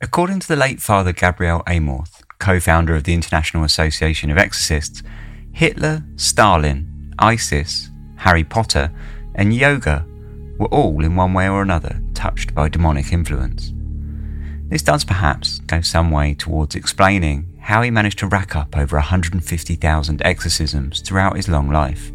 According to the late Father Gabriel Amorth, co founder of the International Association of Exorcists, Hitler, Stalin, ISIS, Harry Potter, and yoga were all, in one way or another, touched by demonic influence. This does perhaps go some way towards explaining how he managed to rack up over 150,000 exorcisms throughout his long life.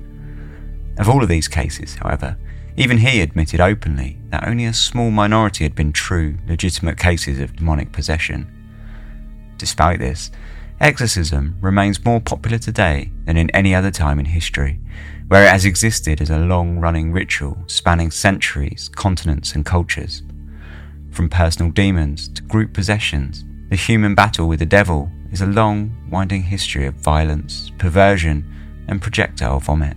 Of all of these cases, however, even he admitted openly that only a small minority had been true, legitimate cases of demonic possession. Despite this, exorcism remains more popular today than in any other time in history, where it has existed as a long running ritual spanning centuries, continents, and cultures. From personal demons to group possessions, the human battle with the devil is a long, winding history of violence, perversion, and projectile vomit.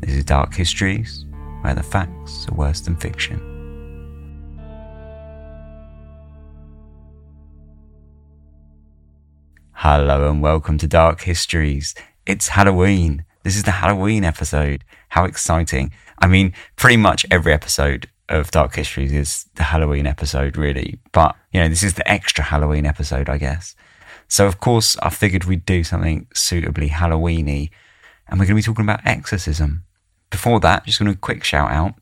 This is Dark Histories, where the facts are worse than fiction. Hello and welcome to Dark Histories. It's Halloween. This is the Halloween episode. How exciting! I mean, pretty much every episode of Dark Histories is the Halloween episode, really. But, you know, this is the extra Halloween episode, I guess. So, of course, I figured we'd do something suitably Halloweeny, and we're going to be talking about exorcism before that, just going to quick shout out.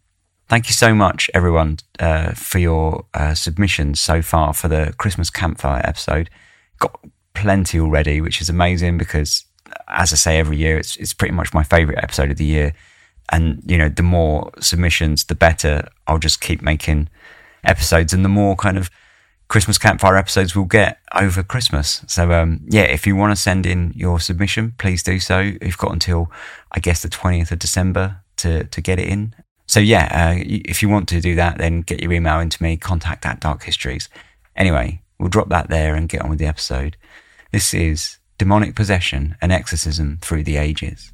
Thank you so much, everyone, uh, for your uh, submissions so far for the Christmas campfire episode. Got plenty already, which is amazing because, as I say every year, it's it's pretty much my favourite episode of the year. And you know, the more submissions, the better. I'll just keep making episodes, and the more kind of Christmas campfire episodes we'll get over Christmas. So, um, yeah, if you want to send in your submission, please do so. You've got until, I guess, the 20th of December to, to get it in. So, yeah, uh, if you want to do that, then get your email into me, contact at Dark Histories. Anyway, we'll drop that there and get on with the episode. This is Demonic Possession and Exorcism Through the Ages.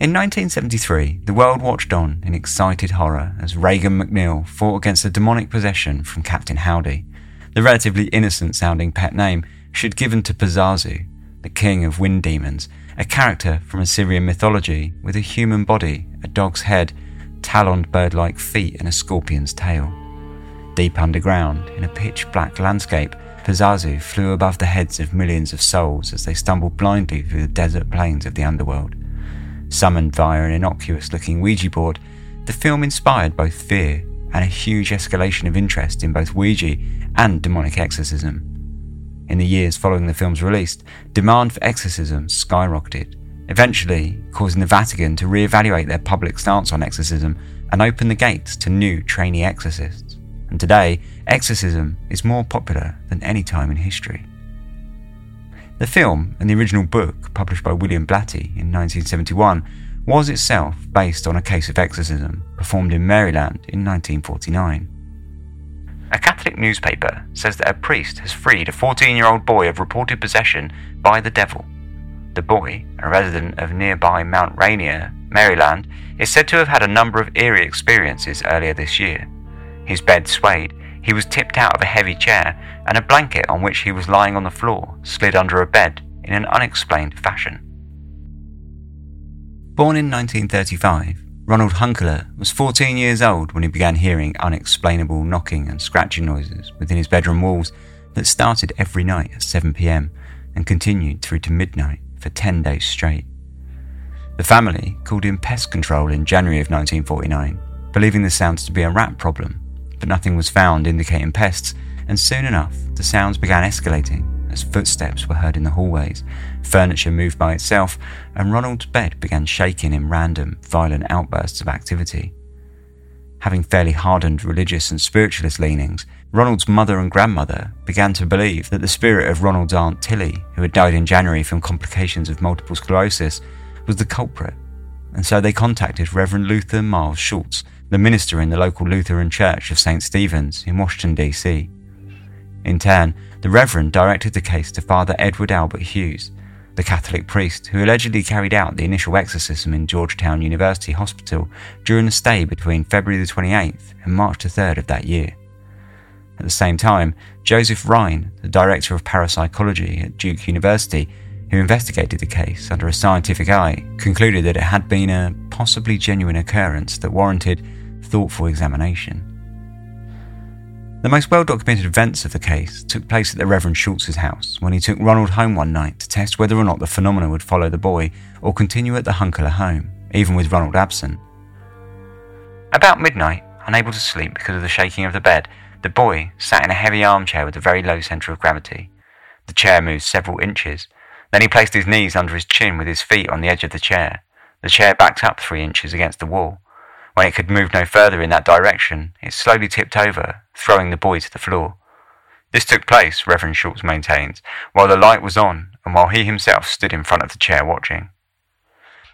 In 1973, the world watched on in excited horror as Regan MacNeil fought against a demonic possession from Captain Howdy, the relatively innocent sounding pet name she'd given to Pazuzu, the king of wind demons, a character from Assyrian mythology with a human body, a dog's head, taloned bird like feet, and a scorpion's tail. Deep underground, in a pitch black landscape, Pazuzu flew above the heads of millions of souls as they stumbled blindly through the desert plains of the underworld. Summoned via an innocuous looking Ouija board, the film inspired both fear and a huge escalation of interest in both Ouija and demonic exorcism. In the years following the film's release, demand for exorcism skyrocketed, eventually causing the Vatican to re-evaluate their public stance on exorcism and open the gates to new trainee exorcists. And today, exorcism is more popular than any time in history. The film and the original book, published by William Blatty in 1971, was itself based on a case of exorcism performed in Maryland in 1949. A Catholic newspaper says that a priest has freed a 14 year old boy of reported possession by the devil. The boy, a resident of nearby Mount Rainier, Maryland, is said to have had a number of eerie experiences earlier this year. His bed swayed, he was tipped out of a heavy chair, and a blanket on which he was lying on the floor slid under a bed in an unexplained fashion. Born in 1935, Ronald Hunkeler was 14 years old when he began hearing unexplainable knocking and scratching noises within his bedroom walls that started every night at 7 pm and continued through to midnight for 10 days straight. The family called in pest control in January of 1949, believing the sounds to be a rat problem but nothing was found indicating pests, and soon enough the sounds began escalating as footsteps were heard in the hallways, furniture moved by itself, and Ronald's bed began shaking in random, violent outbursts of activity. Having fairly hardened religious and spiritualist leanings, Ronald's mother and grandmother began to believe that the spirit of Ronald's aunt Tilly, who had died in January from complications of multiple sclerosis, was the culprit, and so they contacted Reverend Luther Miles Schultz, the minister in the local Lutheran Church of St. Stephen's in Washington, D.C. In turn, the Reverend directed the case to Father Edward Albert Hughes, the Catholic priest who allegedly carried out the initial exorcism in Georgetown University Hospital during a stay between February the 28th and March the 3rd of that year. At the same time, Joseph Rhine, the director of parapsychology at Duke University, who investigated the case under a scientific eye, concluded that it had been a possibly genuine occurrence that warranted thoughtful examination. The most well documented events of the case took place at the Reverend Schultz's house when he took Ronald home one night to test whether or not the phenomena would follow the boy or continue at the Hunkeler home, even with Ronald absent. About midnight, unable to sleep because of the shaking of the bed, the boy sat in a heavy armchair with a very low centre of gravity. The chair moved several inches. Then he placed his knees under his chin with his feet on the edge of the chair. The chair backed up three inches against the wall. When it could move no further in that direction, it slowly tipped over, throwing the boy to the floor. This took place, Reverend Schultz maintains, while the light was on and while he himself stood in front of the chair watching.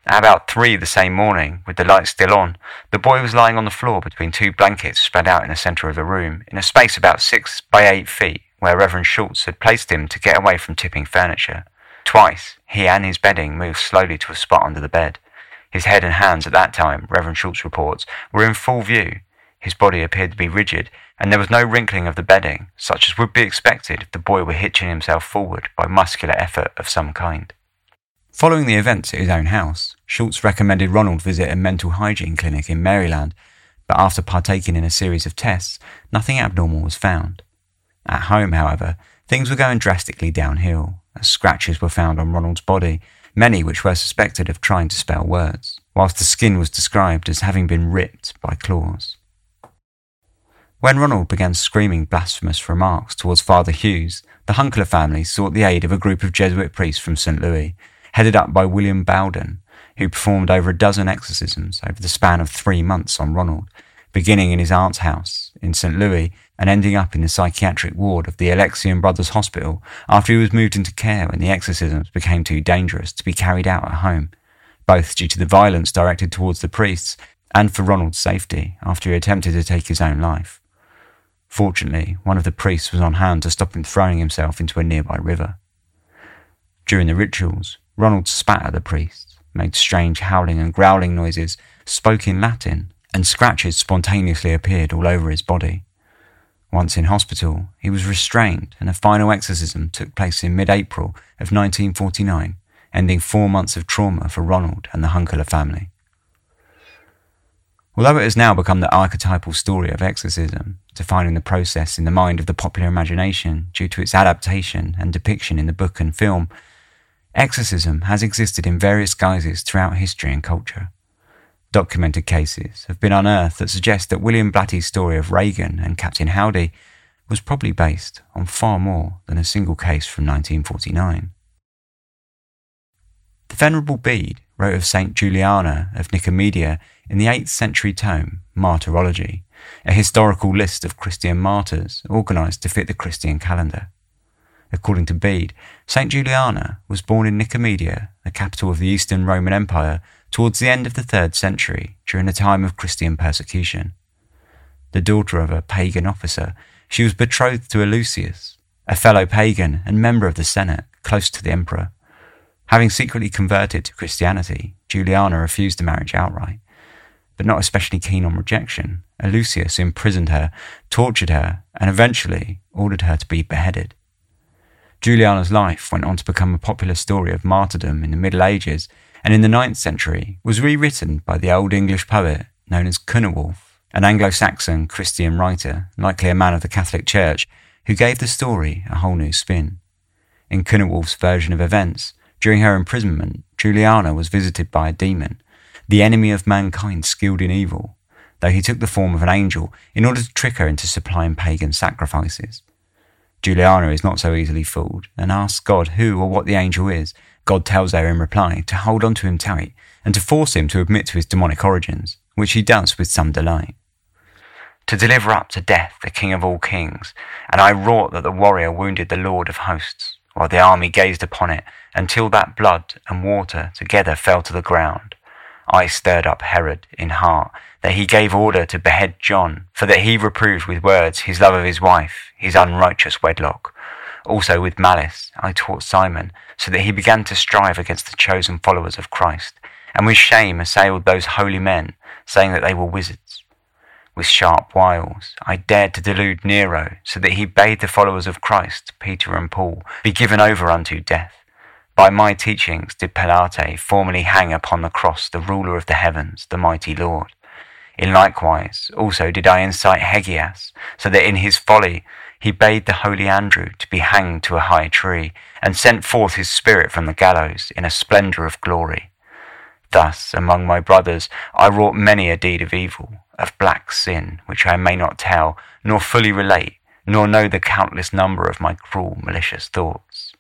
At about three the same morning, with the light still on, the boy was lying on the floor between two blankets spread out in the centre of the room, in a space about six by eight feet, where Reverend Schultz had placed him to get away from tipping furniture. Twice, he and his bedding moved slowly to a spot under the bed. His head and hands at that time, Reverend Schultz reports, were in full view. His body appeared to be rigid, and there was no wrinkling of the bedding, such as would be expected if the boy were hitching himself forward by muscular effort of some kind. Following the events at his own house, Schultz recommended Ronald visit a mental hygiene clinic in Maryland, but after partaking in a series of tests, nothing abnormal was found. At home, however, things were going drastically downhill, as scratches were found on Ronald's body many which were suspected of trying to spell words, whilst the skin was described as having been ripped by claws. When Ronald began screaming blasphemous remarks towards Father Hughes, the Hunkeler family sought the aid of a group of Jesuit priests from St. Louis, headed up by William Bowdern, who performed over a dozen exorcisms over the span of three months on Ronald, beginning in his aunt's house in St. Louis and ending up in the psychiatric ward of the Alexian Brothers Hospital after he was moved into care when the exorcisms became too dangerous to be carried out at home, both due to the violence directed towards the priests and for Ronald's safety after he attempted to take his own life. Fortunately, one of the priests was on hand to stop him throwing himself into a nearby river. During the rituals, Ronald spat at the priests, made strange howling and growling noises, spoke in Latin, and scratches spontaneously appeared all over his body. Once in hospital, he was restrained and a final exorcism took place in mid-April of 1949, ending four months of trauma for Ronald and the Hunkeler family. Although it has now become the archetypal story of exorcism, defining the process in the mind of the popular imagination due to its adaptation and depiction in the book and film, exorcism has existed in various guises throughout history and culture. Documented cases have been unearthed that suggest that William Blatty's story of Regan and Captain Howdy was probably based on far more than a single case from 1949. The Venerable Bede wrote of Saint Juliana of Nicomedia in the 8th century tome Martyrology, a historical list of Christian martyrs organized to fit the Christian calendar. According to Bede, Saint Juliana was born in Nicomedia, the capital of the Eastern Roman Empire, towards the end of the third century, during a time of Christian persecution. The daughter of a pagan officer, she was betrothed to Eleusis, a fellow pagan and member of the Senate, close to the emperor. Having secretly converted to Christianity, Juliana refused the marriage outright. But not especially keen on rejection, Eleusis imprisoned her, tortured her, and eventually ordered her to be beheaded. Juliana's life went on to become a popular story of martyrdom in the Middle Ages and in the ninth century was rewritten by the Old English poet known as Cynewulf, an Anglo-Saxon Christian writer, likely a man of the Catholic Church, who gave the story a whole new spin. In Cynewulf's version of events, during her imprisonment, Juliana was visited by a demon, the enemy of mankind skilled in evil, though he took the form of an angel in order to trick her into supplying pagan sacrifices. Juliana is not so easily fooled and asks God who or what the angel is God tells her in reply to hold on to him tight and to force him to admit to his demonic origins, which he does with some delight. To deliver up to death the King of all kings, and I wrought that the warrior wounded the Lord of hosts, while the army gazed upon it, until that blood and water together fell to the ground. I stirred up Herod in heart, that he gave order to behead John, for that he reproved with words his love of his wife, his unrighteous wedlock. Also with malice I taught Simon, so that he began to strive against the chosen followers of Christ, and with shame assailed those holy men, saying that they were wizards. With sharp wiles I dared to delude Nero, so that he bade the followers of Christ, Peter and Paul, be given over unto death. By my teachings did Pilate formerly hang upon the cross the ruler of the heavens, the mighty Lord. In likewise also did I incite Hegias, so that in his folly he bade the holy Andrew to be hanged to a high tree, and sent forth his spirit from the gallows in a splendour of glory. Thus, among my brothers, I wrought many a deed of evil, of black sin, which I may not tell, nor fully relate, nor know the countless number of my cruel, malicious thoughts.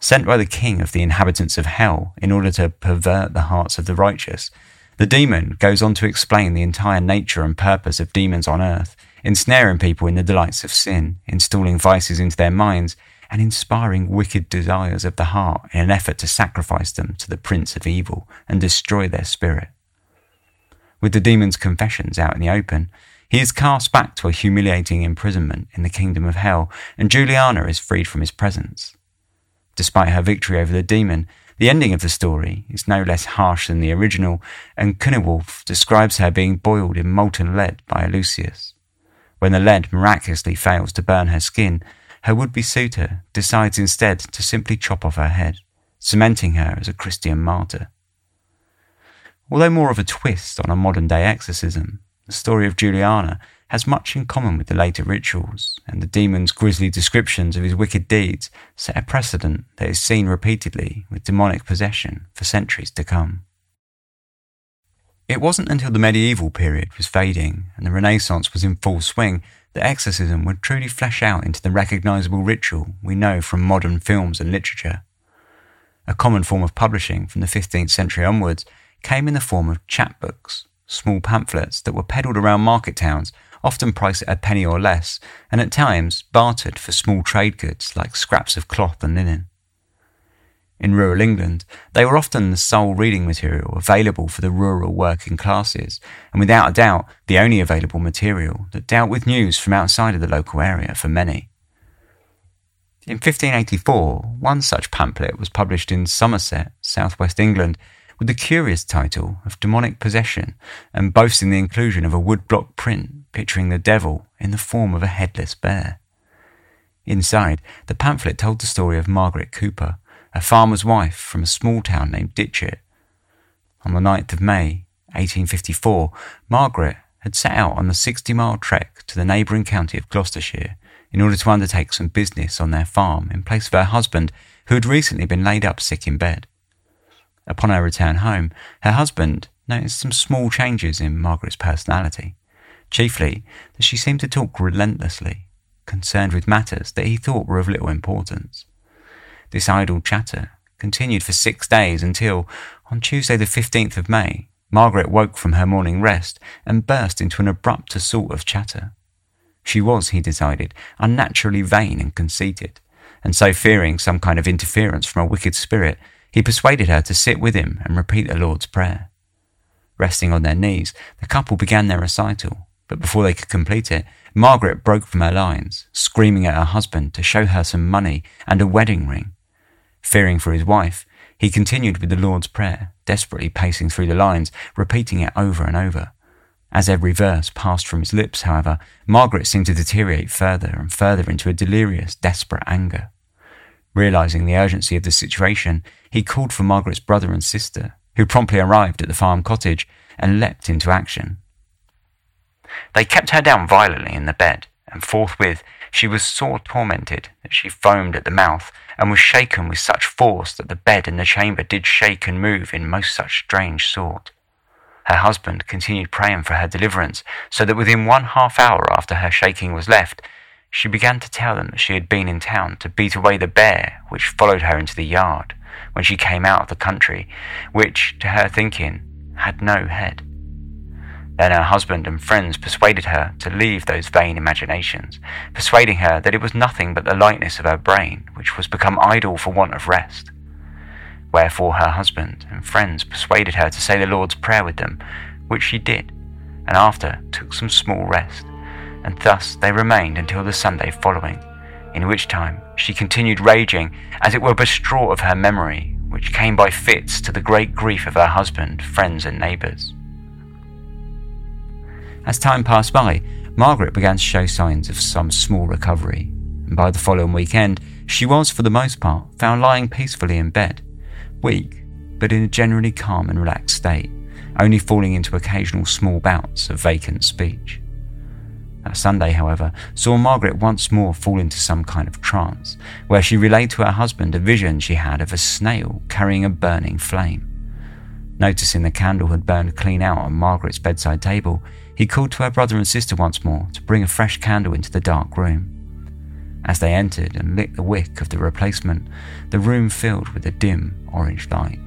Sent by the king of the inhabitants of hell in order to pervert the hearts of the righteous, the demon goes on to explain the entire nature and purpose of demons on earth, ensnaring people in the delights of sin, installing vices into their minds, and inspiring wicked desires of the heart in an effort to sacrifice them to the prince of evil and destroy their spirit. With the demon's confessions out in the open, he is cast back to a humiliating imprisonment in the kingdom of hell, and Juliana is freed from his presence. Despite her victory over the demon, the ending of the story is no less harsh than the original, and Cynewulf describes her being boiled in molten lead by Lucius. When the lead miraculously fails to burn her skin, her would be suitor decides instead to simply chop off her head, cementing her as a Christian martyr. Although more of a twist on a modern day exorcism, the story of Juliana has much in common with the later rituals, and the demon's grisly descriptions of his wicked deeds set a precedent that is seen repeatedly with demonic possession for centuries to come. It wasn't until the medieval period was fading and the Renaissance was in full swing that exorcism would truly flesh out into the recognizable ritual we know from modern films and literature. A common form of publishing from the 15th century onwards came in the form of chapbooks, small pamphlets that were peddled around market towns often priced at a penny or less, and at times bartered for small trade goods like scraps of cloth and linen. In rural England, they were often the sole reading material available for the rural working classes, and without a doubt, the only available material that dealt with news from outside of the local area for many. In 1584, one such pamphlet was published in Somerset, southwest England, with the curious title of Demonic Possession and boasting the inclusion of a woodblock print picturing the devil in the form of a headless bear. Inside, the pamphlet told the story of Margaret Cooper, a farmer's wife from a small town named Ditcheat. On the 9th of May, 1854, Margaret had set out on the 60 mile trek to the neighbouring county of Gloucestershire in order to undertake some business on their farm in place of her husband, who had recently been laid up sick in bed. Upon her return home, her husband noticed some small changes in Margaret's personality chiefly that she seemed to talk relentlessly, concerned with matters that he thought were of little importance. This idle chatter continued for six days until, on Tuesday the 15th of May, Margaret woke from her morning rest and burst into an abrupt assault of chatter. She was, he decided, unnaturally vain and conceited, and so fearing some kind of interference from a wicked spirit, he persuaded her to sit with him and repeat the Lord's Prayer. Resting on their knees, the couple began their recital, but before they could complete it, Margaret broke from her lines, screaming at her husband to show her some money and a wedding ring. Fearing for his wife, he continued with the Lord's Prayer, desperately pacing through the lines, repeating it over and over. As every verse passed from his lips, however, Margaret seemed to deteriorate further and further into a delirious, desperate anger. Realizing the urgency of the situation, he called for Margaret's brother and sister, who promptly arrived at the farm cottage and leapt into action. They kept her down violently in the bed, and forthwith she was sore tormented that she foamed at the mouth, and was shaken with such force that the bed and the chamber did shake and move in most such strange sort. Her husband continued praying for her deliverance, so that within one half hour after her shaking was left, she began to tell them that she had been in town to beat away the bear which followed her into the yard when she came out of the country, which, to her thinking, had no head. Then her husband and friends persuaded her to leave those vain imaginations, persuading her that it was nothing but the lightness of her brain, which was become idle for want of rest. Wherefore her husband and friends persuaded her to say the Lord's Prayer with them, which she did, and after took some small rest, and thus they remained until the Sunday following, in which time she continued raging, as it were distraught of her memory, which came by fits to the great grief of her husband, friends, and neighbours. As time passed by, Margaret began to show signs of some small recovery, and by the following weekend, she was, for the most part, found lying peacefully in bed, weak, but in a generally calm and relaxed state, only falling into occasional small bouts of vacant speech. That Sunday, however, saw Margaret once more fall into some kind of trance, where she relayed to her husband a vision she had of a snail carrying a burning flame. Noticing the candle had burned clean out on Margaret's bedside table, he called to her brother and sister once more to bring a fresh candle into the dark room. As they entered and lit the wick of the replacement, the room filled with a dim orange light.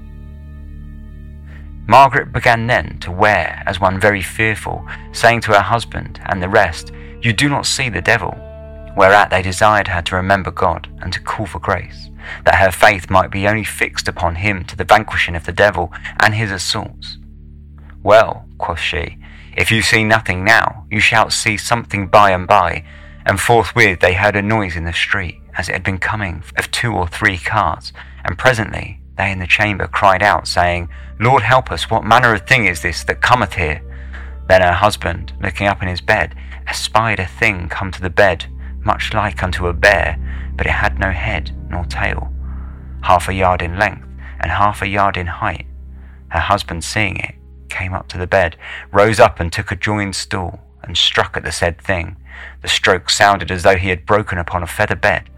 Margaret began then to wear as one very fearful, saying to her husband and the rest, You do not see the devil. Whereat they desired her to remember God and to call for grace, that her faith might be only fixed upon him to the vanquishing of the devil and his assaults. Well, quoth she, if you see nothing now, you shall see something by and by. And forthwith they heard a noise in the street, as it had been coming of two or three carts, and presently they in the chamber cried out, saying, Lord help us, what manner of thing is this that cometh here? Then her husband, looking up in his bed, espied a thing come to the bed, much like unto a bear, but it had no head nor tail, half a yard in length and half a yard in height. Her husband, seeing it, came up to the bed, rose up and took a joined stool, and struck at the said thing. The stroke sounded as though he had broken upon a feather bed.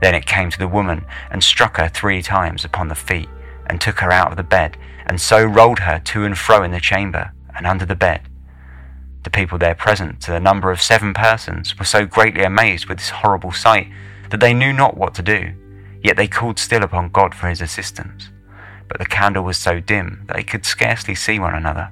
Then it came to the woman, and struck her three times upon the feet, and took her out of the bed, and so rolled her to and fro in the chamber, and under the bed. The people there present, to the number of seven persons, were so greatly amazed with this horrible sight that they knew not what to do, yet they called still upon God for his assistance but the candle was so dim that they could scarcely see one another.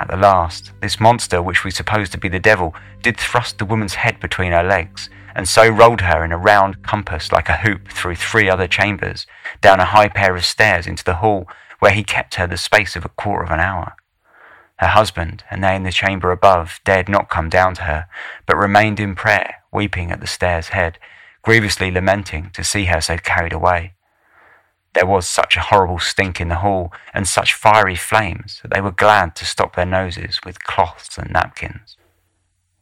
At the last, this monster, which we supposed to be the devil, did thrust the woman's head between her legs, and so rolled her in a round compass like a hoop through three other chambers, down a high pair of stairs into the hall, where he kept her the space of a quarter of an hour. Her husband, and they in the chamber above, dared not come down to her, but remained in prayer, weeping at the stair's head, grievously lamenting to see her so carried away. There was such a horrible stink in the hall and such fiery flames that they were glad to stop their noses with cloths and napkins.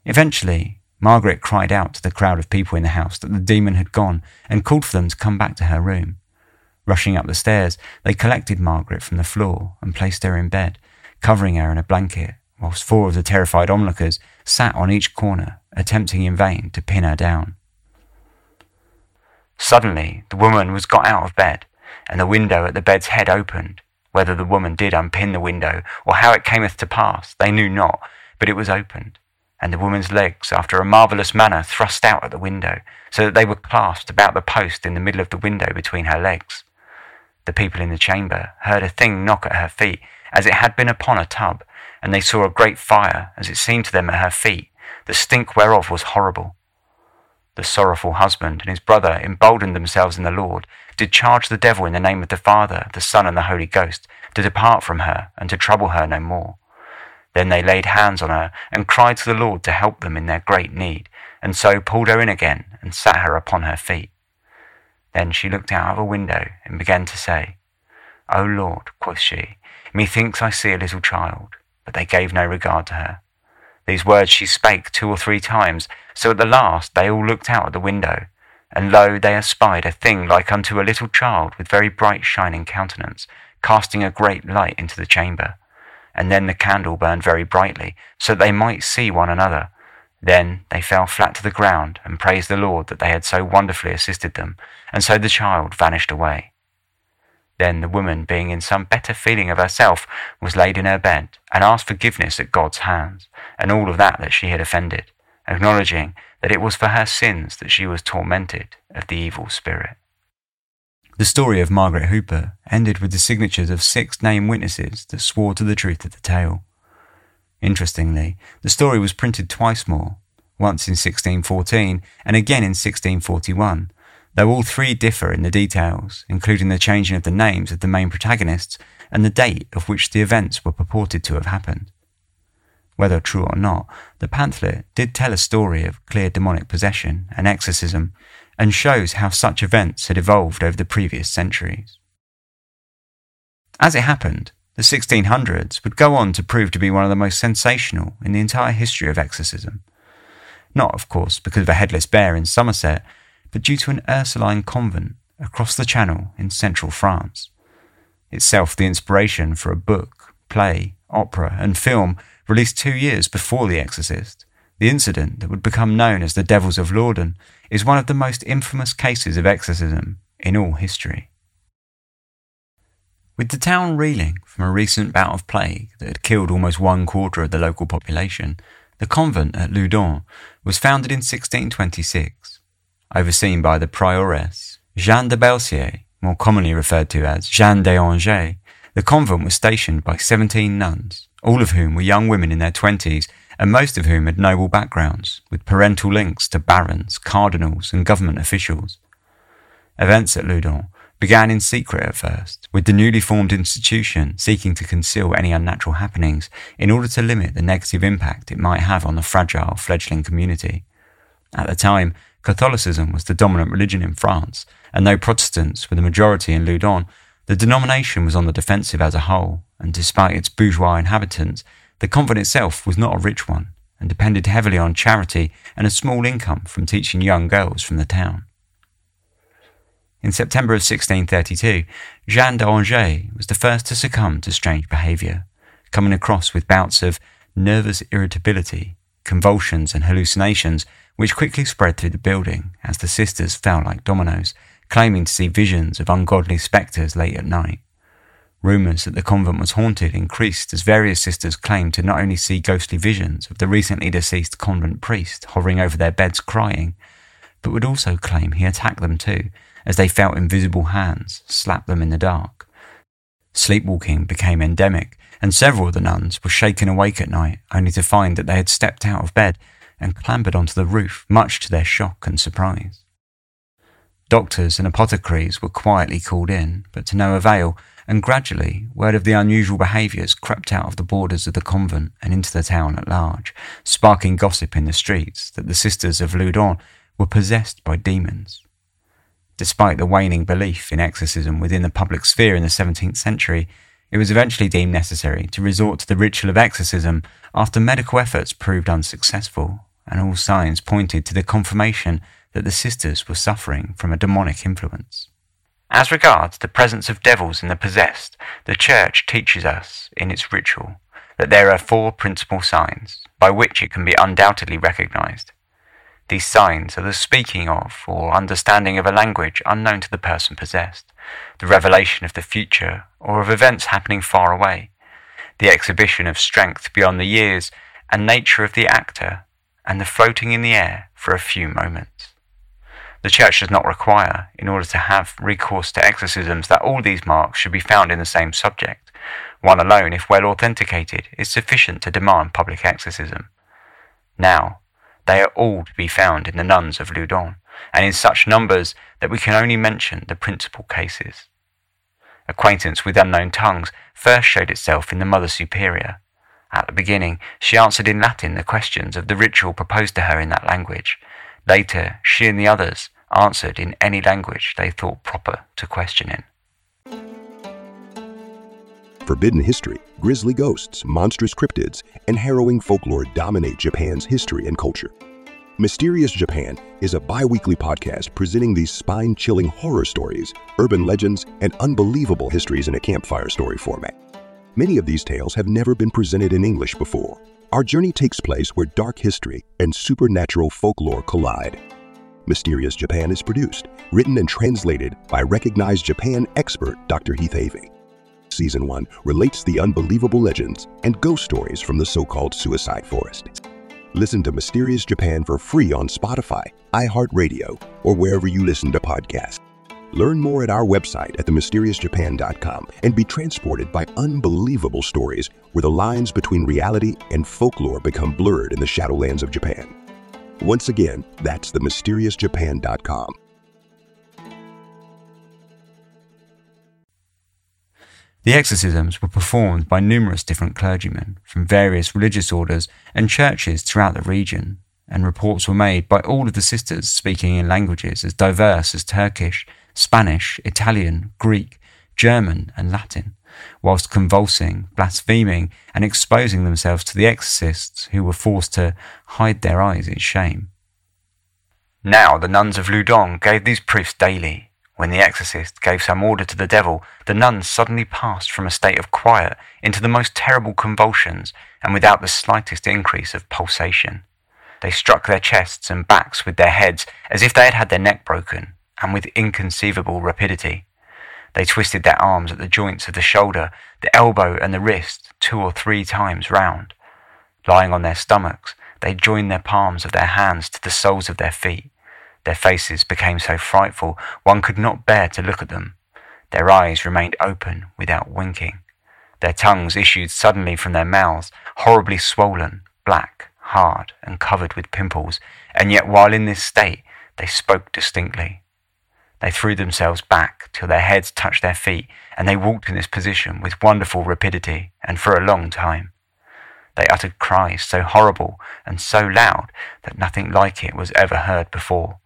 Eventually, Margaret cried out to the crowd of people in the house that the demon had gone and called for them to come back to her room. Rushing up the stairs, they collected Margaret from the floor and placed her in bed, covering her in a blanket, whilst four of the terrified onlookers sat on each corner, attempting in vain to pin her down. Suddenly, the woman was got out of bed and the window at the bed's head opened. Whether the woman did unpin the window, or how it cameth to pass, they knew not, but it was opened, and the woman's legs, after a marvellous manner, thrust out at the window, so that they were clasped about the post in the middle of the window between her legs. The people in the chamber heard a thing knock at her feet, as it had been upon a tub, and they saw a great fire, as it seemed to them at her feet, the stink whereof was horrible. The sorrowful husband and his brother emboldened themselves in the Lord, did charge the devil in the name of the Father, the Son, and the Holy Ghost, to depart from her, and to trouble her no more. Then they laid hands on her, and cried to the Lord to help them in their great need, and so pulled her in again, and sat her upon her feet. Then she looked out of a window, and began to say, O Lord, quoth she, methinks I see a little child. But they gave no regard to her. These words she spake two or three times, so at the last they all looked out at the window, and lo, they espied a thing like unto a little child with very bright shining countenance, casting a great light into the chamber. And then the candle burned very brightly, so that they might see one another. Then they fell flat to the ground and praised the Lord that they had so wonderfully assisted them, and so the child vanished away. Then the woman, being in some better feeling of herself, was laid in her bed, and asked forgiveness at God's hands, and all of that that she had offended, acknowledging that it was for her sins that she was tormented of the evil spirit. The story of Margaret Hooper ended with the signatures of six named witnesses that swore to the truth of the tale. Interestingly, the story was printed twice more, once in 1614 and again in 1641, though all three differ in the details, including the changing of the names of the main protagonists and the date of which the events were purported to have happened. Whether true or not, the pamphlet did tell a story of clear demonic possession and exorcism and shows how such events had evolved over the previous centuries. As it happened, the 1600s would go on to prove to be one of the most sensational in the entire history of exorcism. Not, of course, because of a headless bear in Somerset, but due to an Ursuline convent across the Channel in central France, itself the inspiration for a book, play, opera, and film released two years before The Exorcist, the incident that would become known as the Devils of Loudun is one of the most infamous cases of exorcism in all history. With the town reeling from a recent bout of plague that had killed almost one quarter of the local population, the convent at Loudun was founded in 1626. Overseen by the prioress Jeanne de Belcier, more commonly referred to as Jeanne des Anges, the convent was stationed by 17 nuns, all of whom were young women in their 20s and most of whom had noble backgrounds, with parental links to barons, cardinals, and government officials. Events at Loudun began in secret at first, with the newly formed institution seeking to conceal any unnatural happenings in order to limit the negative impact it might have on the fragile fledgling community. At the time, Catholicism was the dominant religion in France, and though Protestants were the majority in Loudun, the denomination was on the defensive as a whole, and despite its bourgeois inhabitants, the convent itself was not a rich one and depended heavily on charity and a small income from teaching young girls from the town. In September of 1632, Jeanne des Anges was the first to succumb to strange behaviour, coming across with bouts of nervous irritability, convulsions, and hallucinations, which quickly spread through the building as the sisters fell like dominoes, claiming to see visions of ungodly spectres late at night. Rumours that the convent was haunted increased as various sisters claimed to not only see ghostly visions of the recently deceased convent priest hovering over their beds crying, but would also claim he attacked them too, as they felt invisible hands slap them in the dark. Sleepwalking became endemic, and several of the nuns were shaken awake at night only to find that they had stepped out of bed and clambered onto the roof, much to their shock and surprise. Doctors and apothecaries were quietly called in, but to no avail, and gradually word of the unusual behaviours crept out of the borders of the convent and into the town at large, sparking gossip in the streets that the sisters of Loudun were possessed by demons. Despite the waning belief in exorcism within the public sphere in the 17th century, it was eventually deemed necessary to resort to the ritual of exorcism after medical efforts proved unsuccessful, and all signs pointed to the confirmation that the sisters were suffering from a demonic influence. As regards the presence of devils in the possessed, the Church teaches us in its ritual that there are four principal signs by which it can be undoubtedly recognized. These signs are the speaking of or understanding of a language unknown to the person possessed, the revelation of the future or of events happening far away, the exhibition of strength beyond the years and nature of the actor, and the floating in the air for a few moments. The Church does not require, in order to have recourse to exorcisms, that all these marks should be found in the same subject. One alone, if well authenticated, is sufficient to demand public exorcism. Now, they are all to be found in the nuns of Loudun, and in such numbers that we can only mention the principal cases. Acquaintance with unknown tongues first showed itself in the Mother Superior. At the beginning, she answered in Latin the questions of the ritual proposed to her in that language. Later, she and the others answered in any language they thought proper to question in. Forbidden history, grisly ghosts, monstrous cryptids, and harrowing folklore dominate Japan's history and culture. Mysterious Japan is a bi weekly podcast presenting these spine chilling horror stories, urban legends, and unbelievable histories in a campfire story format. Many of these tales have never been presented in English before. Our journey takes place where dark history and supernatural folklore collide. Mysterious Japan is produced, written, and translated by recognized Japan expert Dr. Heath Avey. Season 1 relates the unbelievable legends and ghost stories from the so called suicide forest. Listen to Mysterious Japan for free on Spotify, iHeartRadio, or wherever you listen to podcasts. Learn more at our website at themysteriousjapan.com and be transported by unbelievable stories where the lines between reality and folklore become blurred in the shadowlands of Japan. Once again, that's themysteriousjapan.com. The exorcisms were performed by numerous different clergymen from various religious orders and churches throughout the region, and reports were made by all of the sisters speaking in languages as diverse as Turkish, Spanish, Italian, Greek, German, and Latin, whilst convulsing, blaspheming, and exposing themselves to the exorcists who were forced to hide their eyes in shame. Now the nuns of Loudun gave these proofs daily, When the exorcist gave some order to the devil, the nuns suddenly passed from a state of quiet into the most terrible convulsions and without the slightest increase of pulsation. They struck their chests and backs with their heads as if they had had their neck broken, and with inconceivable rapidity. They twisted their arms at the joints of the shoulder, the elbow, and the wrist two or three times round. Lying on their stomachs, they joined their palms of their hands to the soles of their feet their faces became so frightful one could not bear to look at them. Their eyes remained open without winking. Their tongues issued suddenly from their mouths, horribly swollen, black, hard, and covered with pimples, and yet while in this state they spoke distinctly. They threw themselves back till their heads touched their feet, and they walked in this position with wonderful rapidity and for a long time. They uttered cries so horrible and so loud that nothing like it was ever heard before.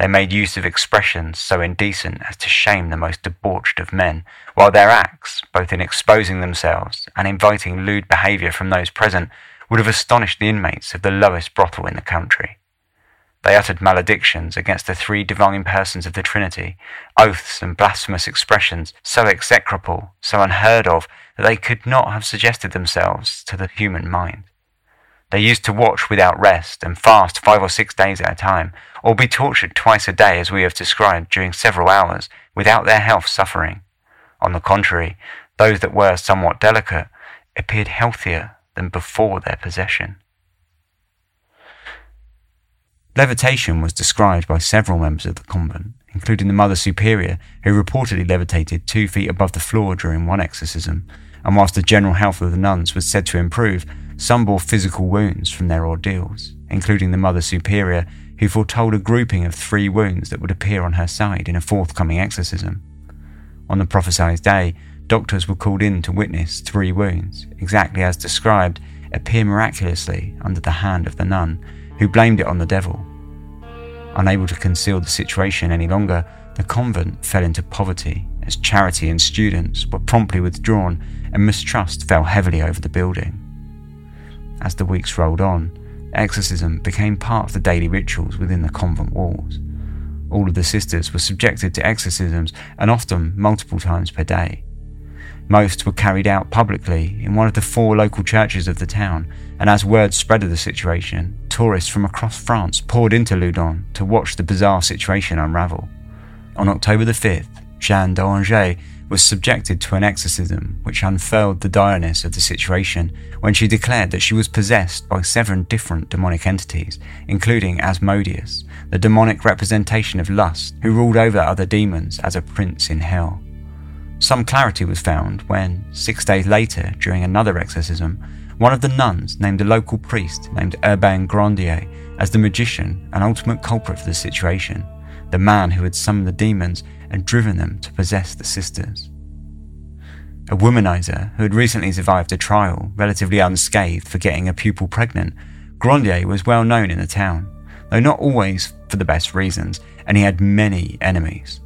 They made use of expressions so indecent as to shame the most debauched of men, while their acts, both in exposing themselves and inviting lewd behaviour from those present, would have astonished the inmates of the lowest brothel in the country. They uttered maledictions against the three divine persons of the Trinity, oaths and blasphemous expressions so execrable, so unheard of, that they could not have suggested themselves to the human mind. They used to watch without rest and fast five or six days at a time, or be tortured twice a day as we have described during several hours, without their health suffering. On the contrary, those that were somewhat delicate appeared healthier than before their possession. Levitation was described by several members of the convent, including the Mother Superior, who reportedly levitated two feet above the floor during one exorcism, and whilst the general health of the nuns was said to improve, some bore physical wounds from their ordeals, including the Mother Superior, who foretold a grouping of three wounds that would appear on her side in a forthcoming exorcism. On the prophesied day, doctors were called in to witness three wounds, exactly as described, appear miraculously under the hand of the nun, who blamed it on the devil. Unable to conceal the situation any longer, the convent fell into poverty as charity and students were promptly withdrawn and mistrust fell heavily over the building. As the weeks rolled on, exorcism became part of the daily rituals within the convent walls. All of the sisters were subjected to exorcisms and often multiple times per day. Most were carried out publicly in one of the four local churches of the town, and as word spread of the situation, tourists from across France poured into Loudun to watch the bizarre situation unravel. On October the 5th, Jeanne d'Oranger was subjected to an exorcism which unfurled the direness of the situation when she declared that she was possessed by seven different demonic entities, including Asmodeus, the demonic representation of lust, who ruled over other demons as a prince in hell. Some clarity was found when, six days later, during another exorcism, one of the nuns named a local priest named Urbain Grandier as the magician and ultimate culprit for the situation, the man who had summoned the demons and driven them to possess the sisters. A womanizer who had recently survived a trial, relatively unscathed for getting a pupil pregnant, Grandier was well known in the town, though not always for the best reasons, and he had many enemies.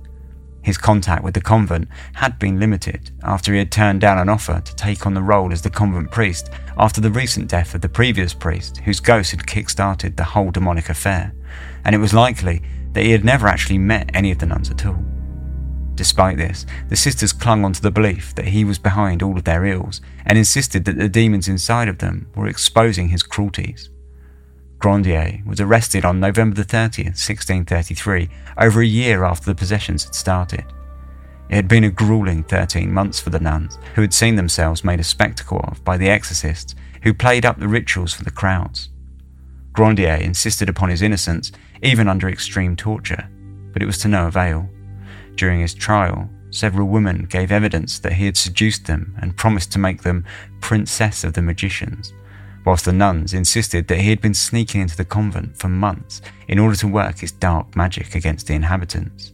His contact with the convent had been limited after he had turned down an offer to take on the role as the convent priest after the recent death of the previous priest, whose ghost had kick started the whole demonic affair, and it was likely that he had never actually met any of the nuns at all. Despite this, the sisters clung onto the belief that he was behind all of their ills and insisted that the demons inside of them were exposing his cruelties. Grandier was arrested on November 30th, 1633, over a year after the possessions had started. It had been a grueling 13 months for the nuns, who had seen themselves made a spectacle of by the exorcists who played up the rituals for the crowds. Grandier insisted upon his innocence, even under extreme torture, but it was to no avail. During his trial, several women gave evidence that he had seduced them and promised to make them princess of the magicians, whilst the nuns insisted that he had been sneaking into the convent for months in order to work his dark magic against the inhabitants.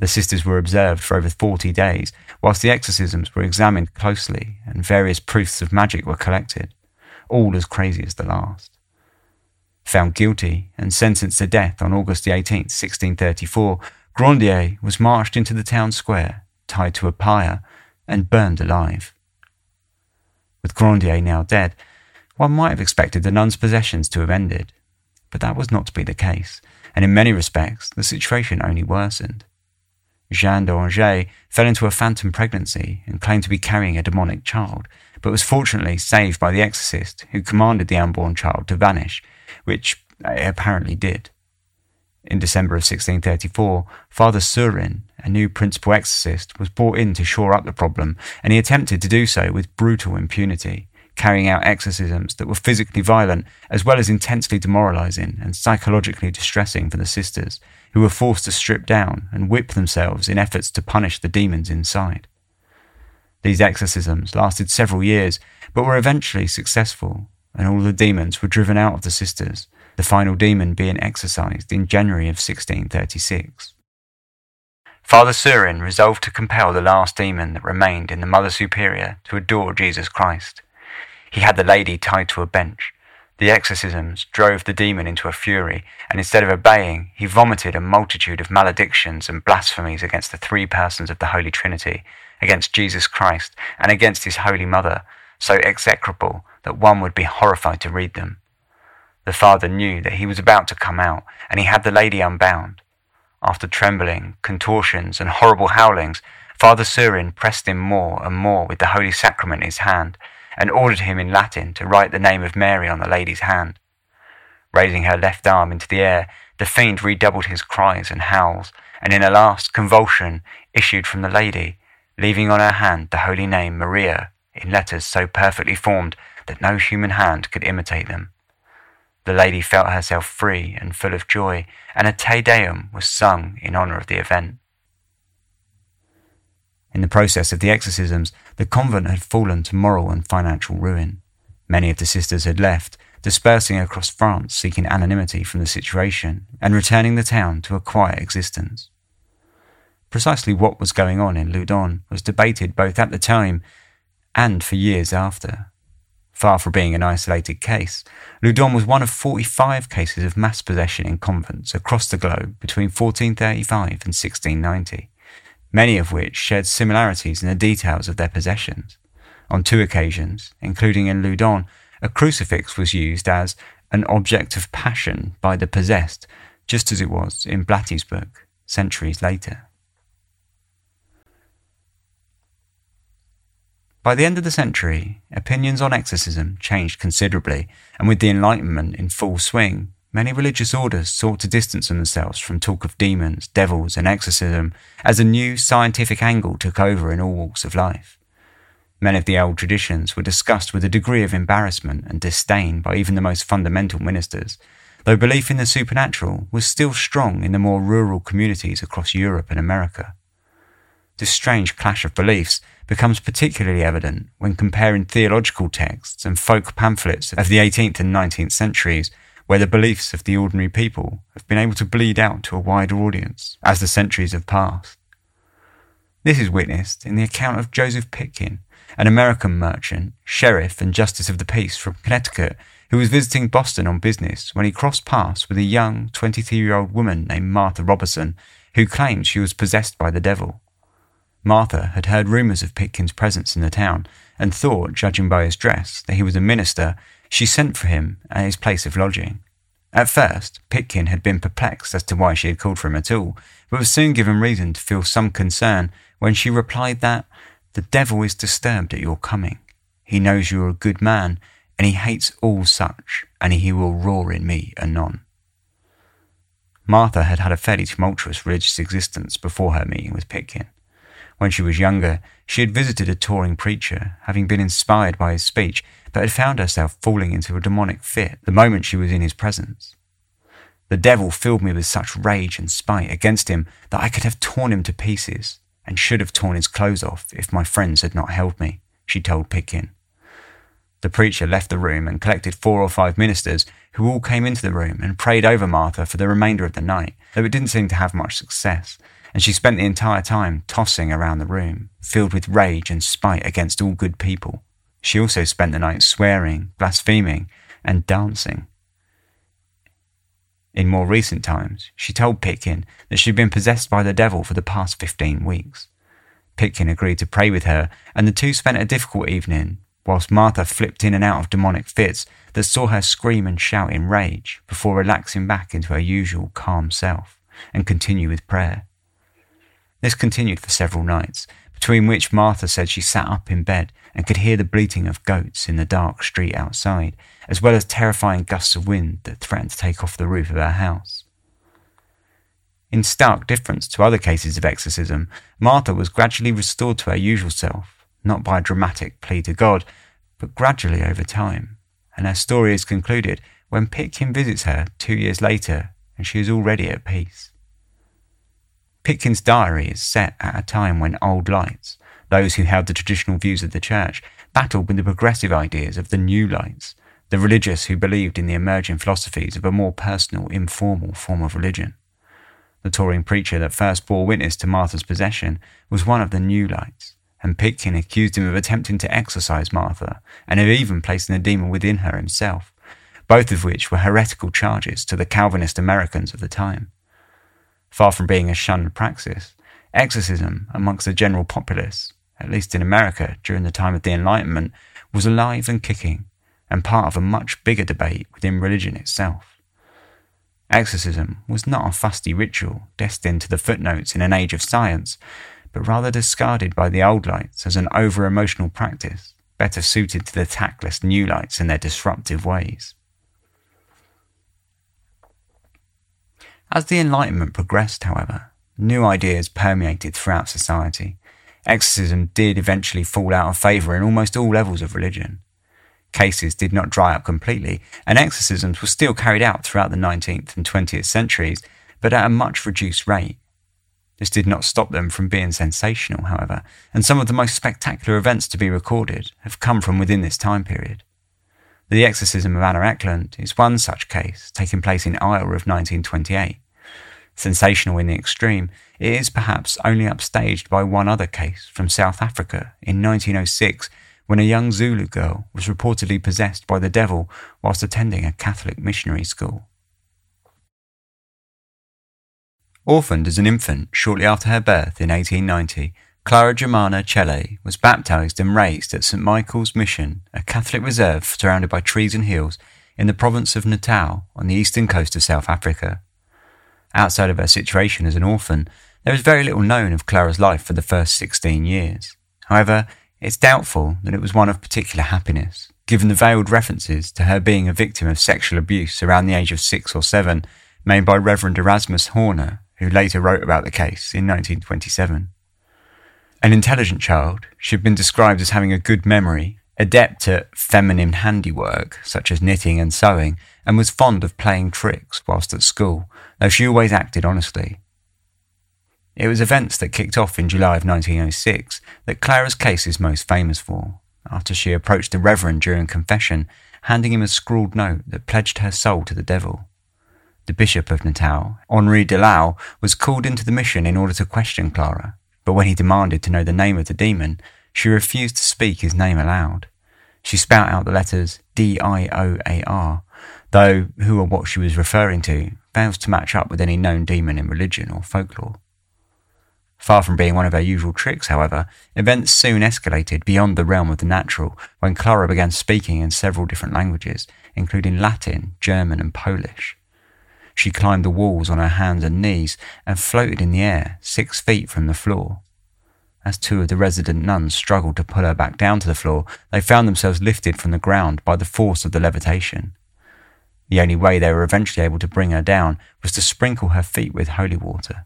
The sisters were observed for over 40 days, whilst the exorcisms were examined closely and various proofs of magic were collected, all as crazy as the last. Found guilty and sentenced to death on August 18, 1634, Grandier was marched into the town square, tied to a pyre, and burned alive. With Grandier now dead, one might have expected the nun's possessions to have ended, but that was not to be the case, and in many respects the situation only worsened. Jeanne des Anges, fell into a phantom pregnancy and claimed to be carrying a demonic child, but was fortunately saved by the exorcist, who commanded the unborn child to vanish, which it apparently did. In December of 1634, Father Surin, a new principal exorcist, was brought in to shore up the problem, and he attempted to do so with brutal impunity, carrying out exorcisms that were physically violent as well as intensely demoralizing and psychologically distressing for the sisters, who were forced to strip down and whip themselves in efforts to punish the demons inside. These exorcisms lasted several years, but were eventually successful, and all the demons were driven out of the sisters, the final demon being exorcised in January of 1636. Father Surin resolved to compel the last demon that remained in the Mother Superior to adore Jesus Christ. He had the lady tied to a bench. The exorcisms drove the demon into a fury, and instead of obeying, he vomited a multitude of maledictions and blasphemies against the three persons of the Holy Trinity, against Jesus Christ, and against his Holy Mother, so execrable that one would be horrified to read them. The father knew that he was about to come out, and he had the lady unbound. After trembling, contortions, and horrible howlings, Father Surin pressed him more and more with the Holy Sacrament in his hand, and ordered him in Latin to write the name of Mary on the lady's hand. Raising her left arm into the air, the fiend redoubled his cries and howls, and in a last convulsion issued from the lady, leaving on her hand the holy name Maria in letters so perfectly formed that no human hand could imitate them. The lady felt herself free and full of joy, and a Te Deum was sung in honour of the event. In the process of the exorcisms, the convent had fallen to moral and financial ruin. Many of the sisters had left, dispersing across France seeking anonymity from the situation and returning the town to a quiet existence. Precisely what was going on in Loudun was debated both at the time and for years after. Far from being an isolated case, Loudun was one of 45 cases of mass possession in convents across the globe between 1435 and 1690, many of which shared similarities in the details of their possessions. On two occasions, including in Loudun, a crucifix was used as an object of passion by the possessed, just as it was in Blatty's book centuries later. By the end of the century, opinions on exorcism changed considerably, and with the Enlightenment in full swing, many religious orders sought to distance themselves from talk of demons, devils, and exorcism as a new scientific angle took over in all walks of life. Many of the old traditions were discussed with a degree of embarrassment and disdain by even the most fundamental ministers, though belief in the supernatural was still strong in the more rural communities across Europe and America. This strange clash of beliefs becomes particularly evident when comparing theological texts and folk pamphlets of the 18th and 19th centuries, where the beliefs of the ordinary people have been able to bleed out to a wider audience as the centuries have passed. This is witnessed in the account of Joseph Pitkin, an American merchant, sheriff, and justice of the peace from Connecticut, who was visiting Boston on business when he crossed paths with a young 23 year old woman named Martha Robertson, who claimed she was possessed by the devil. Martha had heard rumours of Pitkin's presence in the town and thought, judging by his dress, that he was a minister. She sent for him at his place of lodging. At first, Pitkin had been perplexed as to why she had called for him at all, but was soon given reason to feel some concern when she replied that the devil is disturbed at your coming. He knows you are a good man, and he hates all such, and he will roar in me anon. Martha had had a fairly tumultuous religious existence before her meeting with Pitkin. When she was younger, she had visited a touring preacher, having been inspired by his speech, but had found herself falling into a demonic fit the moment she was in his presence. The devil filled me with such rage and spite against him that I could have torn him to pieces, and should have torn his clothes off if my friends had not held me, she told Pitkin. The preacher left the room and collected four or five ministers who all came into the room and prayed over Martha for the remainder of the night, though it didn't seem to have much success, and she spent the entire time tossing around the room, filled with rage and spite against all good people. She also spent the night swearing, blaspheming, and dancing. In more recent times, she told Pitkin that she'd been possessed by the devil for the past 15 weeks. Pitkin agreed to pray with her, and the two spent a difficult evening, whilst Martha flipped in and out of demonic fits that saw her scream and shout in rage before relaxing back into her usual calm self and continue with prayer. This continued for several nights, between which Martha said she sat up in bed and could hear the bleating of goats in the dark street outside, as well as terrifying gusts of wind that threatened to take off the roof of her house. In stark difference to other cases of exorcism, Martha was gradually restored to her usual self, not by a dramatic plea to God, but gradually over time, and her story is concluded when Pitkin visits her two years later and she is already at peace. Pitkin's diary is set at a time when old lights, those who held the traditional views of the church, battled with the progressive ideas of the new lights, the religious who believed in the emerging philosophies of a more personal, informal form of religion. The touring preacher that first bore witness to Martha's possession was one of the New Lights, and Pitkin accused him of attempting to exorcise Martha and of even placing the demon within her himself, both of which were heretical charges to the Calvinist Americans of the time. Far from being a shunned praxis, exorcism amongst the general populace, at least in America during the time of the Enlightenment, was alive and kicking and part of a much bigger debate within religion itself. Exorcism was not a fusty ritual destined to the footnotes in an age of science, but rather discarded by the old lights as an over emotional practice, better suited to the tactless new lights and their disruptive ways. As the Enlightenment progressed, however, new ideas permeated throughout society. Exorcism did eventually fall out of favour in almost all levels of religion. Cases did not dry up completely, and exorcisms were still carried out throughout the 19th and 20th centuries, but at a much reduced rate. This did not stop them from being sensational, however, and some of the most spectacular events to be recorded have come from within this time period. The exorcism of Anna Ecklund is one such case, taking place in Iowa of 1928. Sensational in the extreme, it is perhaps only upstaged by one other case from South Africa in 1906 when a young Zulu girl was reportedly possessed by the devil whilst attending a Catholic missionary school. Orphaned as an infant shortly after her birth in 1890, Clara Germana Cele was baptized and raised at St. Michael's Mission, a Catholic reserve surrounded by trees and hills in the province of Natal on the eastern coast of South Africa. Outside of her situation as an orphan, there is very little known of Clara's life for the first 16 years. However, it's doubtful that it was one of particular happiness, given the veiled references to her being a victim of sexual abuse around the age of six or seven made by Reverend Erasmus Horner, who later wrote about the case in 1927. An intelligent child, she had been described as having a good memory, adept at feminine handiwork such as knitting and sewing, and was fond of playing tricks whilst at school, though she always acted honestly. It was events that kicked off in July of 1906 that Clara's case is most famous for, after she approached the Reverend during confession, handing him a scrawled note that pledged her soul to the devil. The Bishop of Natal, Henri Delalle, was called into the mission in order to question Clara, but when he demanded to know the name of the demon, she refused to speak his name aloud. She spat out the letters D I O A R, though who or what she was referring to fails to match up with any known demon in religion or folklore. Far from being one of her usual tricks, however, events soon escalated beyond the realm of the natural when Clara began speaking in several different languages, including Latin, German, and Polish. She climbed the walls on her hands and knees and floated in the air six feet from the floor. As two of the resident nuns struggled to pull her back down to the floor, they found themselves lifted from the ground by the force of the levitation. The only way they were eventually able to bring her down was to sprinkle her feet with holy water.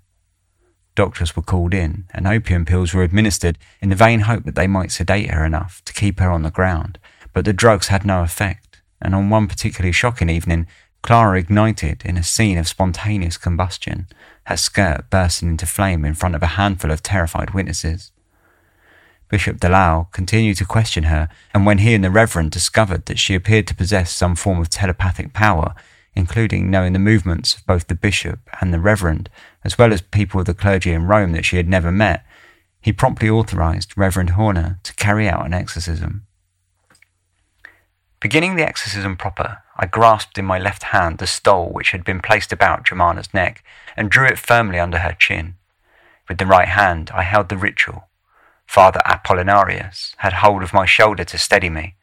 Doctors were called in, and opium pills were administered in the vain hope that they might sedate her enough to keep her on the ground. But the drugs had no effect, and on one particularly shocking evening, Clara ignited in a scene of spontaneous combustion, her skirt bursting into flame in front of a handful of terrified witnesses. Bishop Delalle continued to question her, and when he and the Reverend discovered that she appeared to possess some form of telepathic power, including knowing the movements of both the bishop and the reverend, as well as people of the clergy in Rome that she had never met, he promptly authorized Reverend Horner to carry out an exorcism. Beginning the exorcism proper, I grasped in my left hand the stole which had been placed about Germana's neck and drew it firmly under her chin. With the right hand, I held the ritual. Father Apollinarius had hold of my shoulder to steady me,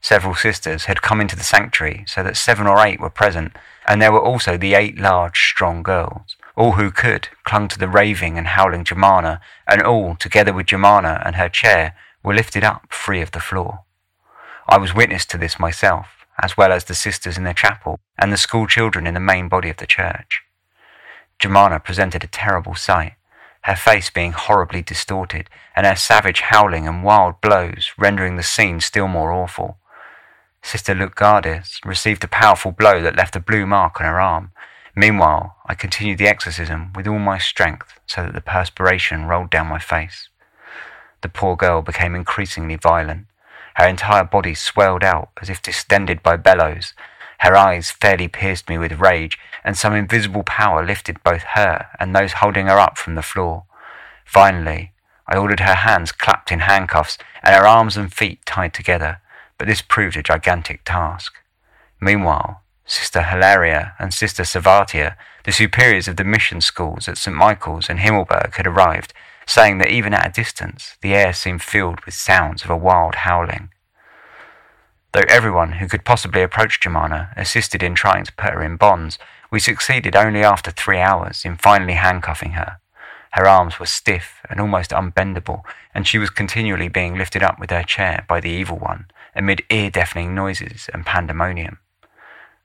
Several sisters had come into the sanctuary so that seven or eight were present, and there were also the eight large, strong girls, All who could clung to the raving and howling Germana, and all, together with Germana and her chair, were lifted up free of the floor. I was witness to this myself, as well as the sisters in the chapel and the school children in the main body of the church. Germana presented a terrible sight, her face being horribly distorted, and her savage howling and wild blows rendering the scene still more awful. Sister Lutgardis received a powerful blow that left a blue mark on her arm. Meanwhile, I continued the exorcism with all my strength so that the perspiration rolled down my face. The poor girl became increasingly violent. Her entire body swelled out as if distended by bellows. Her eyes fairly pierced me with rage, and some invisible power lifted both her and those holding her up from the floor. Finally, I ordered her hands clapped in handcuffs and her arms and feet tied together but this proved a gigantic task. Meanwhile, Sister Hilaria and Sister Savatia, the superiors of the mission schools at St. Michael's and Himmelberg, had arrived, saying that even at a distance the air seemed filled with sounds of a wild howling. Though everyone who could possibly approach Germana assisted in trying to put her in bonds, we succeeded only after three hours in finally handcuffing her. Her arms were stiff and almost unbendable, and she was continually being lifted up with her chair by the evil one, amid ear deafening noises and pandemonium.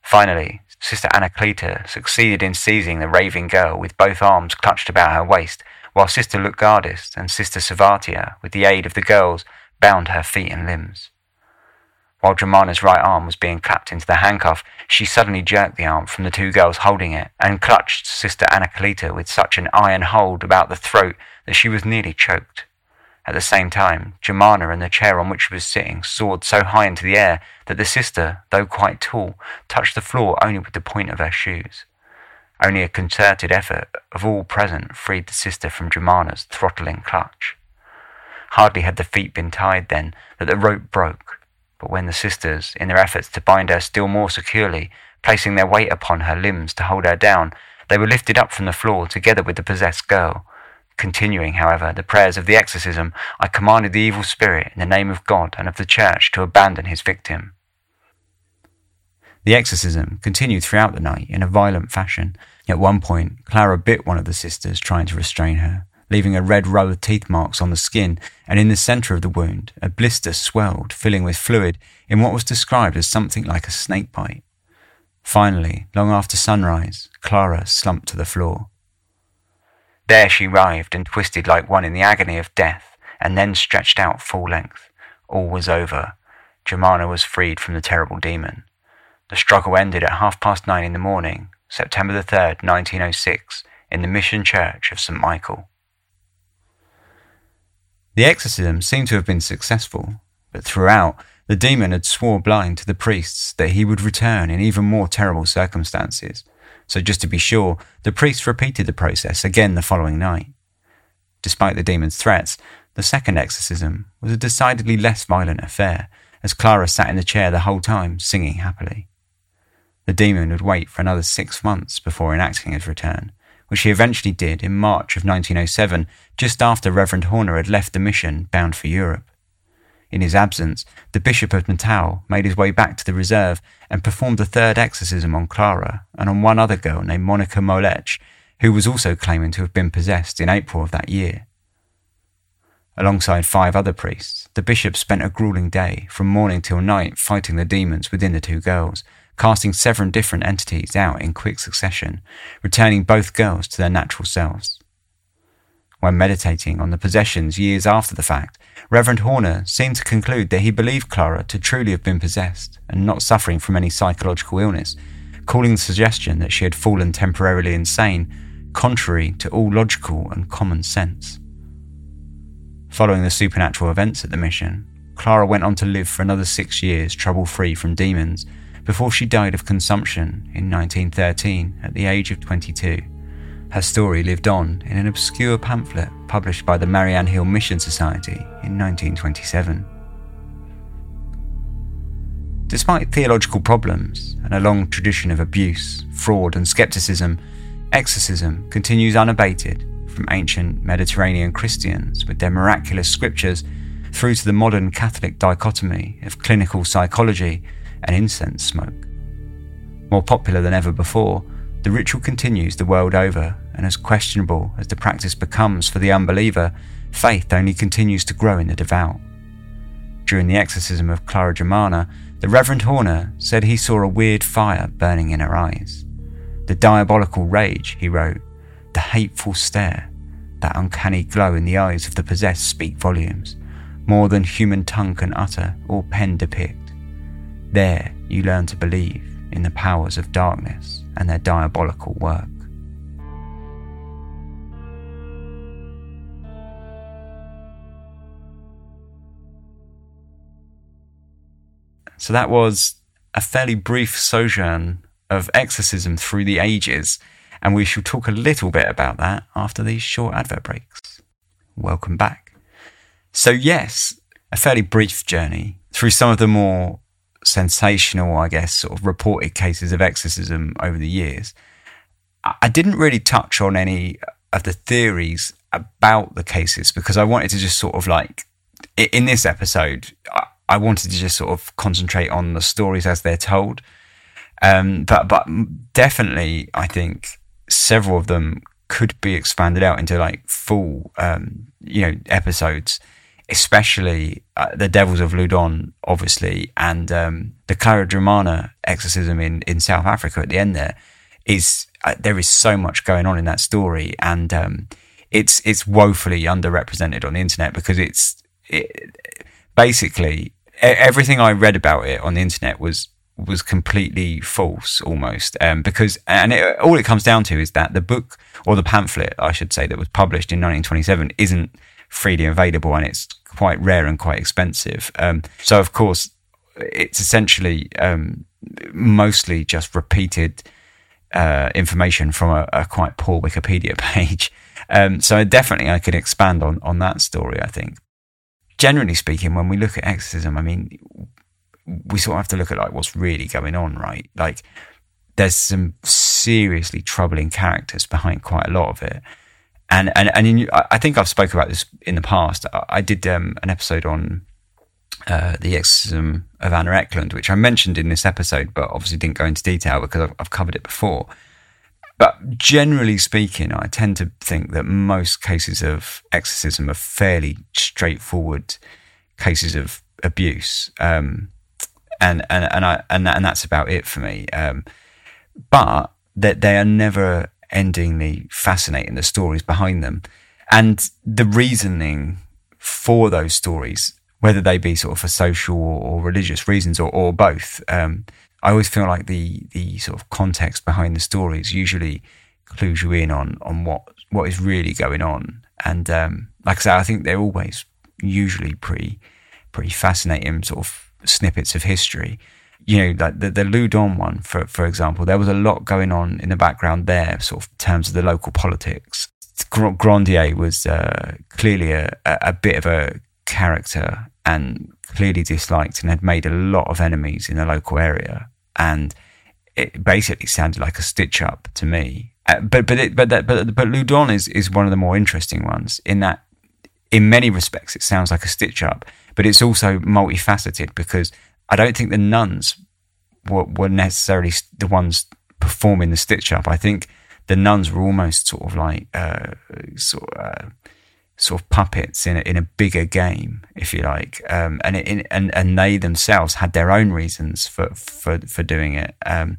Finally, Sister Anacleta succeeded in seizing the raving girl with both arms clutched about her waist, while Sister Lutgardis and Sister Savatia, with the aid of the girls, bound her feet and limbs. While Germana's right arm was being clapped into the handcuff, she suddenly jerked the arm from the two girls holding it and clutched Sister Anacleta with such an iron hold about the throat that she was nearly choked. At the same time, Germana and the chair on which she was sitting soared so high into the air that the sister, though quite tall, touched the floor only with the point of her shoes. Only a concerted effort of all present freed the sister from Germana's throttling clutch. Hardly had the feet been tied then that the rope broke, but when the sisters, in their efforts to bind her still more securely, placing their weight upon her limbs to hold her down, they were lifted up from the floor together with the possessed girl, Continuing, however, the prayers of the exorcism, I commanded the evil spirit in the name of God and of the Church to abandon his victim. The exorcism continued throughout the night in a violent fashion. At one point, Clara bit one of the sisters, trying to restrain her, leaving a red row of teeth marks on the skin, and in the centre of the wound, a blister swelled, filling with fluid, in what was described as something like a snake bite. Finally, long after sunrise, Clara slumped to the floor. There she writhed and twisted like one in the agony of death, and then stretched out full length. All was over. Germana was freed from the terrible demon. The struggle ended at half past nine in the morning, September the 3rd, 1906, in the Mission Church of St. Michael. The exorcism seemed to have been successful, but throughout, the demon had swore blind to the priests that he would return in even more terrible circumstances, so just to be sure, the priests repeated the process again the following night. Despite the demon's threats, the second exorcism was a decidedly less violent affair, as Clara sat in the chair the whole time, singing happily. The demon would wait for another six months before enacting his return, which he eventually did in March of 1907, just after Reverend Horner had left the mission bound for Europe. In his absence, the Bishop of Natal made his way back to the reserve and performed a third exorcism on Clara and on one other girl named Monica Molech, who was also claiming to have been possessed in April of that year. Alongside five other priests, the bishop spent a grueling day from morning till night fighting the demons within the two girls, casting seven different entities out in quick succession, returning both girls to their natural selves. When meditating on the possessions years after the fact, Reverend Horner seemed to conclude that he believed Clara to truly have been possessed and not suffering from any psychological illness, calling the suggestion that she had fallen temporarily insane contrary to all logical and common sense. Following the supernatural events at the mission, Clara went on to live for another six years trouble free from demons before she died of consumption in 1913 at the age of 22. Her story lived on in an obscure pamphlet published by the Mariannhill Mission Society in 1927. Despite theological problems and a long tradition of abuse, fraud, and skepticism, exorcism continues unabated from ancient Mediterranean Christians with their miraculous scriptures through to the modern Catholic dichotomy of clinical psychology and incense smoke. More popular than ever before, the ritual continues the world over and as questionable as the practice becomes for the unbeliever, faith only continues to grow in the devout. During the exorcism of Clara Germana, the Reverend Horner said he saw a weird fire burning in her eyes. The diabolical rage, he wrote, the hateful stare, that uncanny glow in the eyes of the possessed speak volumes, more than human tongue can utter or pen depict. There you learn to believe in the powers of darkness and their diabolical work. So that was a fairly brief sojourn of exorcism through the ages, and we shall talk a little bit about that after these short advert breaks. Welcome back. So, yes, a fairly brief journey through some of the more sensational, I guess, sort of reported cases of exorcism over the years. I didn't really touch on any of the theories about the cases because I wanted to just sort of like, in this episode, I wanted to just sort of concentrate on the stories as they're told. Um, but but definitely, I think several of them could be expanded out into like full, um, you know, episodes. Especially uh, the Devils of Loudun, obviously, and um, the Clara Germana exorcism in, in South Africa at the end. There is uh, there is so much going on in that story, and um, it's it's woefully underrepresented on the internet because it's it, basically everything I read about it on the internet was was completely false almost um, because and it, all it comes down to is that the book or the pamphlet I should say that was published in 1927 isn't freely available and it's quite rare and quite expensive um, so of course it's essentially um, mostly just repeated uh, information from a, a, quite poor Wikipedia page um, so definitely I could expand on on that story I think generally speaking, when we look at exorcism, I mean, we sort of have to look at like what's really going on, right? Like, there's some seriously troubling characters behind quite a lot of it. And and and in, I think I've spoken about this in the past. I did um, an episode on uh, the exorcism of Anna Ecklund, which I mentioned in this episode, but obviously didn't go into detail because I've, I've covered it before. But generally speaking, I tend to think that most cases of exorcism are fairly straightforward cases of abuse. Um, and, and, and, I, and, and that's about it for me. Um, but that they are never endingly fascinating, the stories behind them. And the reasoning for those stories, whether they be sort of for social or, religious reasons or, or both, um, I always feel like the the sort of context behind the stories usually clues you in on on what what is really going on. And um, like I say, I think they're always usually pretty pretty fascinating sort of snippets of history. You know, like the the Loudun one, for for example, there was a lot going on in the background there, sort of in terms of the local politics. Grandier was uh, clearly a, a bit of a character and clearly disliked and had made a lot of enemies in the local area and it basically sounded like a stitch up to me. Uh, but but it, but that, but but is is one of the more interesting ones in that in many respects it sounds like a stitch up, but it's also multifaceted because I don't think the nuns were, were necessarily the ones performing the stitch up. I think the nuns were almost sort of like uh, sort of, uh, sort of puppets in a, in a bigger game, if you like, um, and it, and and they themselves had their own reasons for for for doing it, um,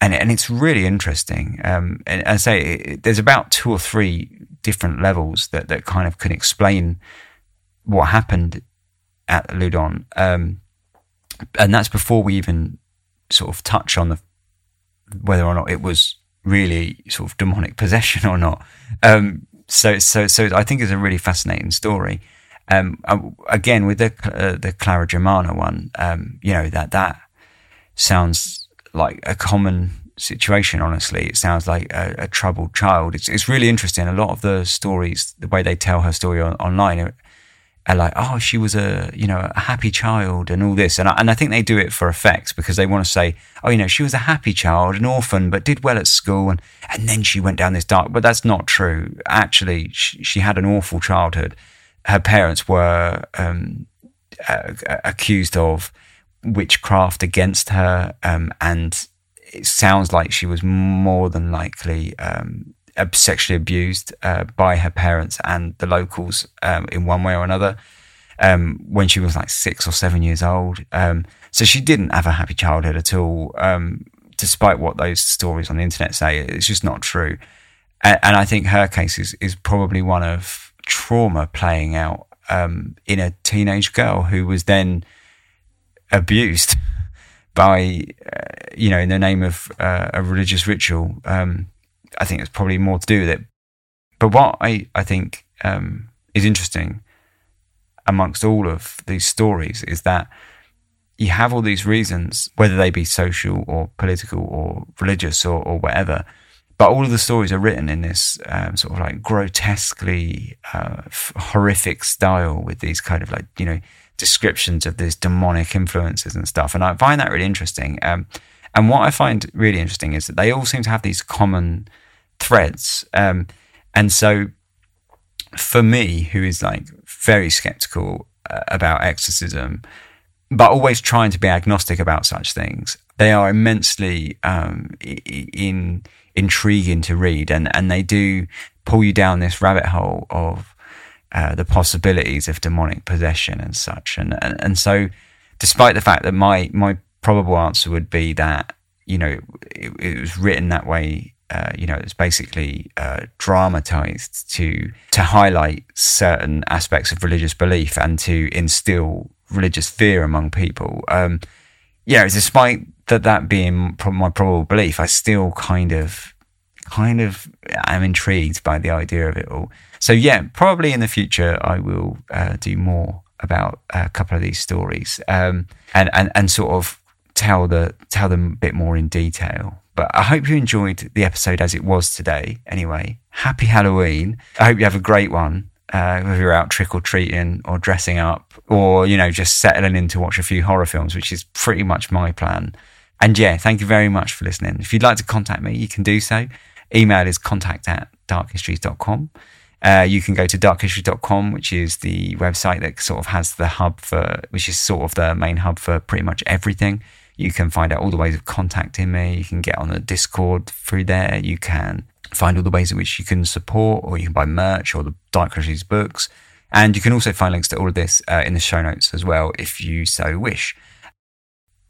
and and it's really interesting. Um, and I say it, there's about two or three different levels that that kind of can explain what happened at Loudun, um, and that's before we even sort of touch on the whether or not it was really sort of demonic possession or not. Um, so so so I think it's a really fascinating story. Um, uh, again, with the uh, the Clara Germana one, um, you know that that sounds like a common situation. Honestly, it sounds like a, a, troubled child. It's it's really interesting. A lot of the stories, the way they tell her story on, online, are like, oh, she was a you know a happy child and all this, and I, and I think they do it for effect because they want to say, oh, you know, she was a happy child, an orphan, but did well at school, and and then she went down this dark. But that's not true. Actually, she, she had an awful childhood. Her parents were um, uh, accused of witchcraft against her, um, and it sounds like she was more than likely um, sexually abused uh, by her parents and the locals um, in one way or another um, when she was like six or seven years old. Um, so she didn't have a happy childhood at all, um, despite what those stories on the internet say. It's just not true. And, and I think her case is, is probably one of trauma playing out um, in a teenage girl who was then abused by, uh, you know, in the name of uh, a religious ritual. Um, I think it's probably more to do with it. But what I, I think um, is interesting amongst all of these stories is that you have all these reasons, whether they be social or political or religious or, or whatever. But all of the stories are written in this um, sort of like grotesquely uh, f- horrific style with these kind of like, you know, descriptions of these demonic influences and stuff. And I find that really interesting. Um, and what I find really interesting is that they all seem to have these common threads. Um, and so for me, who is like very skeptical uh, about exorcism, but always trying to be agnostic about such things. They are immensely um, in intriguing to read, and and they do pull you down this rabbit hole of uh, the possibilities of demonic possession and such. And, and and so, despite the fact that my my probable answer would be that you know it, it was written that way uh, you know, it's basically uh, dramatized to to highlight certain aspects of religious belief and to instill religious fear among people. Um, yeah, despite that that being my probable belief, I still kind of kind of am intrigued by the idea of it all. So yeah, probably in the future I will uh, do more about a couple of these stories um, and, and and sort of tell the tell them a bit more in detail. But I hope you enjoyed the episode as it was today. Anyway, happy Halloween. I hope you have a great one. Uh, whether you're out trick or treating or dressing up or, you know, just settling in to watch a few horror films, which is pretty much my plan. And yeah, thank you very much for listening. If you'd like to contact me, you can do so. Email is contact at darkhistories.com. Uh, you can go to darkhistories.com, which is the website that sort of has the hub for, which is sort of the main hub for pretty much everything. You can find out all the ways of contacting me. You can get on the Discord through there. You can find all the ways in which you can support, or you can buy merch or the Dark Histories books. And you can also find links to all of this uh, in the show notes as well, if you so wish.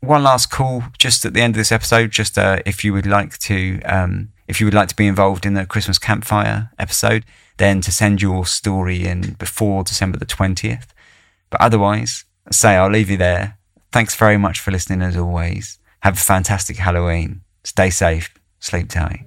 One last call just at the end of this episode, just uh, if you would like to, um, if you would like to be involved in the Christmas campfire episode, then to send your story in before December the 20th. But otherwise, say I'll leave you there Thanks very much for listening as always. Have a fantastic Halloween. Stay safe. Sleep tight.